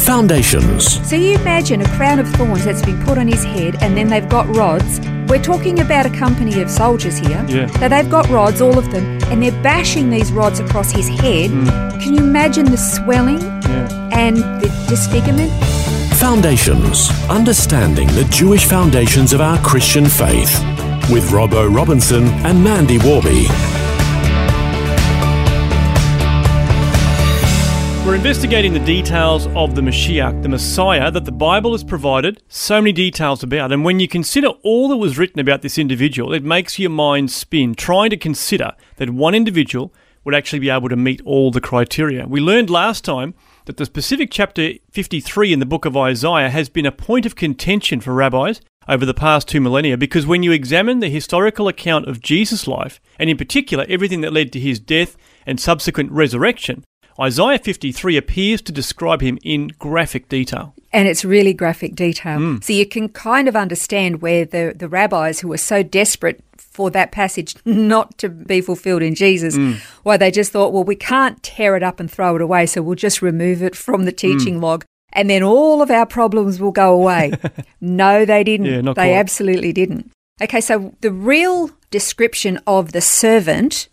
Foundations. So you imagine a crown of thorns that's been put on his head, and then they've got rods. We're talking about a company of soldiers here. Yeah. So they've got rods, all of them, and they're bashing these rods across his head. Mm. Can you imagine the swelling Yeah. and the disfigurement? Foundations. Understanding the Jewish foundations of our Christian faith. With Robbo Robinson and Mandy Warby. We're investigating the details of the Mashiach, the Messiah, that the Bible has provided so many details about. And when you consider all that was written about this individual, it makes your mind spin, trying to consider that one individual would actually be able to meet all the criteria. We learned last time that the specific chapter 53 in the book of Isaiah has been a point of contention for rabbis over the past two millennia because when you examine the historical account of Jesus' life, and in particular everything that led to his death and subsequent resurrection, Isaiah 53 appears to describe him in graphic detail. And it's really graphic detail. Hmm. So you can kind of understand where the, the rabbis who were so desperate for that passage not to be fulfilled in Jesus, Hmm. why they just thought, well, we can't tear it up and throw it away, so we'll just remove it from the teaching Hmm. log. And then all of our problems will go away. no, they didn't. Yeah, they quite. absolutely didn't. Okay, so the real description of the servant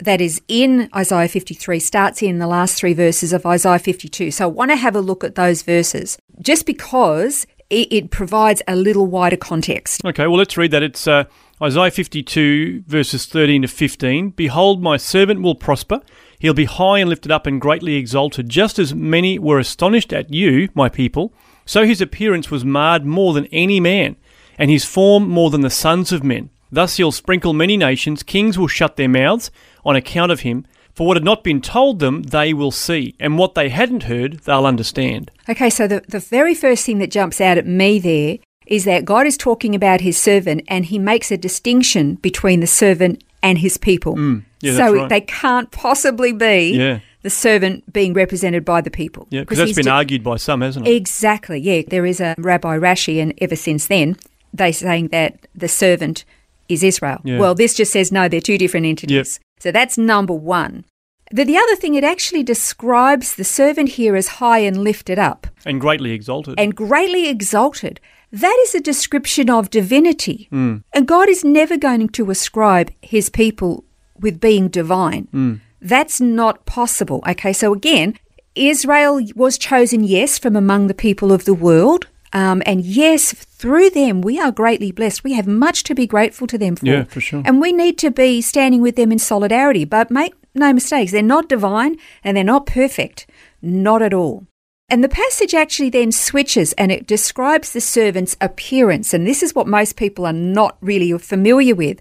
that is in Isaiah 53 starts in the last three verses of Isaiah 52. So I want to have a look at those verses just because it, it provides a little wider context. Okay, well, let's read that. It's uh, Isaiah 52, verses 13 to 15. Behold, my servant will prosper. He'll be high and lifted up and greatly exalted, just as many were astonished at you, my people. So his appearance was marred more than any man, and his form more than the sons of men. Thus he'll sprinkle many nations, kings will shut their mouths on account of him. For what had not been told them, they will see, and what they hadn't heard, they'll understand. Okay, so the, the very first thing that jumps out at me there is that God is talking about his servant and he makes a distinction between the servant and his people. Mm. yeah, so right. they can't possibly be Yeah. the servant being represented by the people. Yeah, because that's been di- argued by some, hasn't it? Exactly, yeah. There is a Rabbi Rashi, and ever since then, they're saying that the servant is Israel. Yeah. Well, this just says no, they're two different entities. So that's number one. The, the other thing, it actually describes the servant here as high and lifted up and greatly exalted. and greatly exalted. That is a description of divinity. Hmm. And God is never going to ascribe his people with being divine. Hmm. That's not possible. Okay, so again, Israel was chosen, yes, from among the people of the world. Um, and yes, through them, we are greatly blessed. We have much to be grateful to them for. Yeah, for sure. And we need to be standing with them in solidarity. But make no mistakes, they're not divine and they're not perfect. Not at all. And the passage actually then switches and it describes the servant's appearance. And this is what most people are not really familiar with.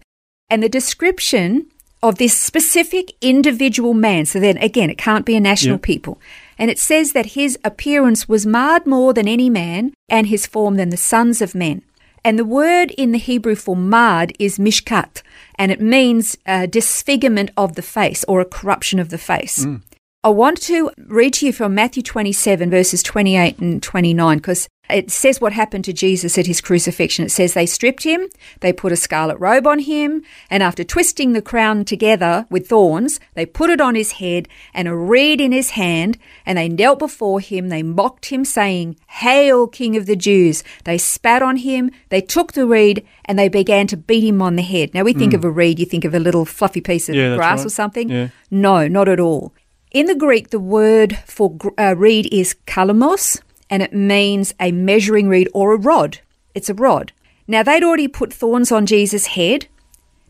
And the description of this specific individual man, so then again, it can't be a national people. And it says that his appearance was marred more than any man, and his form than the sons of men. And the word in the Hebrew for marred is mishkat, and it means a disfigurement of the face or a corruption of the face. Mm. I want to read to you from Matthew 27, verses 28 and 29, because it says what happened to Jesus at his crucifixion. It says they stripped him, they put a scarlet robe on him, and after twisting the crown together with thorns, they put it on his head and a reed in his hand, and they knelt before him. They mocked him, saying, Hail, King of the Jews! They spat on him, they took the reed, and they began to beat him on the head. Now, we think hmm. of a reed, you think of a little fluffy piece of Yeah, grass right. or something. Yeah. No, not at all. In the Greek, the word for uh, reed is kalamos, and it means a measuring reed or a rod. It's a rod. Now, they'd already put thorns on Jesus' head.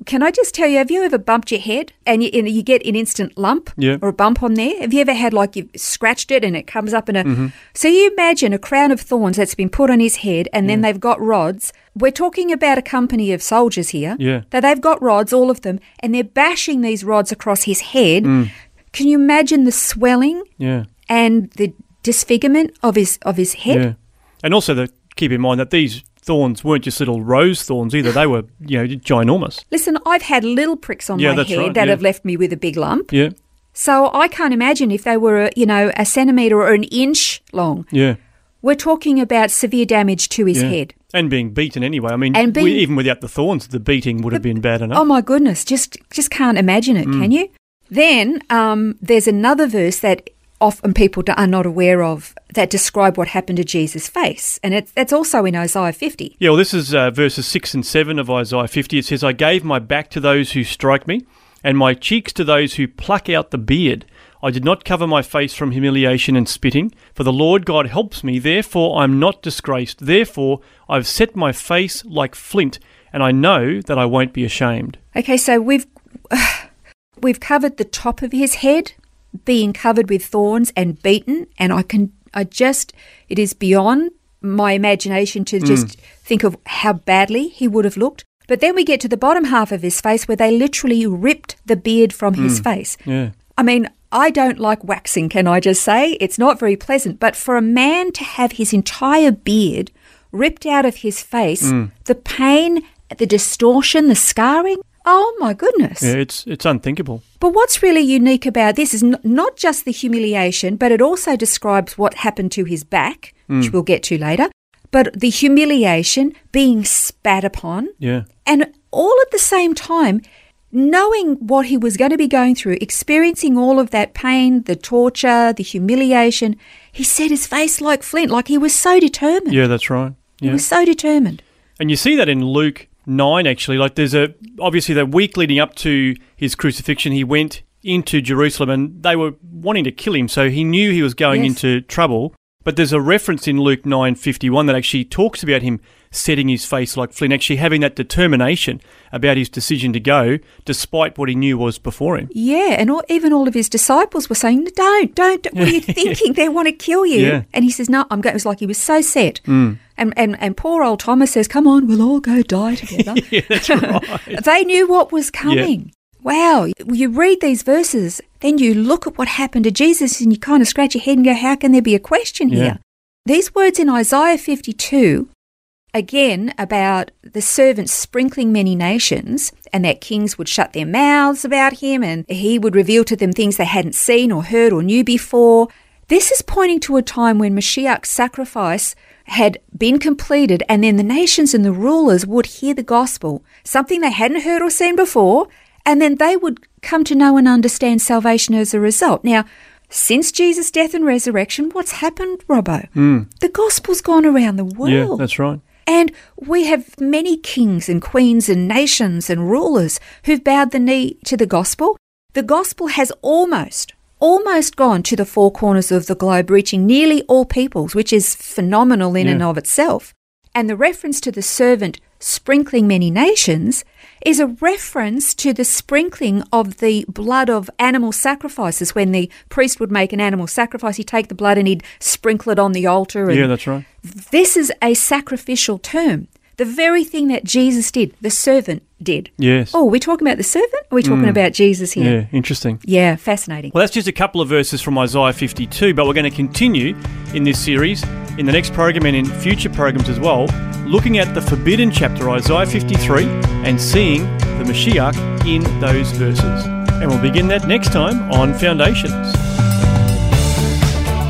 Can I just tell you, have you ever bumped your head and you, and you get an instant lump Yeah. or a bump on there? Have you ever had like you've scratched it and it comes up in a. Mm-hmm. So you imagine a crown of thorns that's been put on his head and then they've got rods. We're talking about a company of soldiers here. Yeah. That they've got rods, all of them, and they're bashing these rods across his head. Mm. Can you imagine the swelling Yeah. and the disfigurement of his of his head. Yeah. And also, the, keep in mind that these thorns weren't just little rose thorns either. They were, you know, ginormous. Listen, I've had little pricks on Yeah, my head right, that yeah. have left me with a big lump. Yeah. So I can't imagine if they were, you know, a centimetre or an inch long. Yeah. We're talking about severe damage to his yeah. head. And being beaten anyway. I mean, And we- even without the thorns, the beating would have been bad enough. Oh my goodness, just just can't imagine it, Mm. can you? Then um, there's another verse that often people are not aware of that describe what happened to Jesus' face, and it's that's also in Isaiah 50. Yeah, well, this is uh, verses 6 and 7 of Isaiah 50. It says, I gave my back to those who strike me, and my cheeks to those who pluck out the beard. I did not cover my face from humiliation and spitting, for the Lord God helps me, therefore I'm not disgraced. Therefore I've set my face like flint, and I know that I won't be ashamed. Okay, so we've we've covered the top of his head being covered with thorns and beaten, and I can I just it is beyond my imagination to just mm. think of how badly he would have looked. But then we get to the bottom half of his face where they literally ripped the beard from his mm. face. Yeah. I mean, I don't like waxing, can I just say? It's not very pleasant. But for a man to have his entire beard ripped out of his face, mm. the pain, the distortion, the scarring, oh my goodness. Yeah, it's, it's unthinkable. But what's really unique about this is n- not just the humiliation, but it also describes what happened to his back, which mm. we'll get to later, but the humiliation, being spat upon, Yeah. and all at the same time, knowing what he was going to be going through, experiencing all of that pain, the torture, the humiliation, he set his face like flint, like he was so determined. Yeah, that's right. He Yeah. was so determined. And you see that in Luke 9, actually. Like, there's a, obviously, the week leading up to his crucifixion, he went into Jerusalem and they were wanting to kill him. So he knew he was going Yes. into trouble. But there's a reference in Luke 9:51 that actually talks about him setting his face like flint, actually having that determination about his decision to go, despite what he knew was before him. Yeah, and all, even all of his disciples were saying, "Don't, don't! don't what are you thinking? They want to kill you." Yeah. And he says, "No, I'm going." It was like he was so set. Mm. And, and and poor old Thomas says, "Come on, we'll all go die together." Yeah, that's right. they knew what was coming. Wow, you read these verses, then you look at what happened to Jesus, and you kind of scratch your head and go, "How can there be a question Yeah. here?" These words in Isaiah 52 again about the servants sprinkling many nations and that kings would shut their mouths about him and he would reveal to them things they hadn't seen or heard or knew before. This is pointing to a time when Mashiach's sacrifice had been completed and then the nations and the rulers would hear the gospel, something they hadn't heard or seen before, and then they would come to know and understand salvation as a result. Now, since Jesus' death and resurrection, what's happened, Robbo? Hmm. The gospel's gone around the world. yeah, that's right. And we have many kings and queens and nations and rulers who've bowed the knee to the gospel. The gospel has almost, almost gone to the four corners of the globe, reaching nearly all peoples, which is phenomenal in Yeah. and of itself. And the reference to the servant sprinkling many nations is a reference to the sprinkling of the blood of animal sacrifices. When the priest would make an animal sacrifice, he'd take the blood and he'd sprinkle it on the altar. And Yeah, that's right. this is a sacrificial term. The very thing that Jesus did, the servant did. Yes. Oh, we're we talking about the servant? Are we talking hmm. about Jesus here? Yeah, interesting. Yeah, fascinating. Well, that's just a couple of verses from Isaiah 52, but we're going to continue in this series in the next program and in future programs as well, looking at the forbidden chapter, Isaiah 53, and seeing the Mashiach in those verses. And we'll begin that next time on Foundations.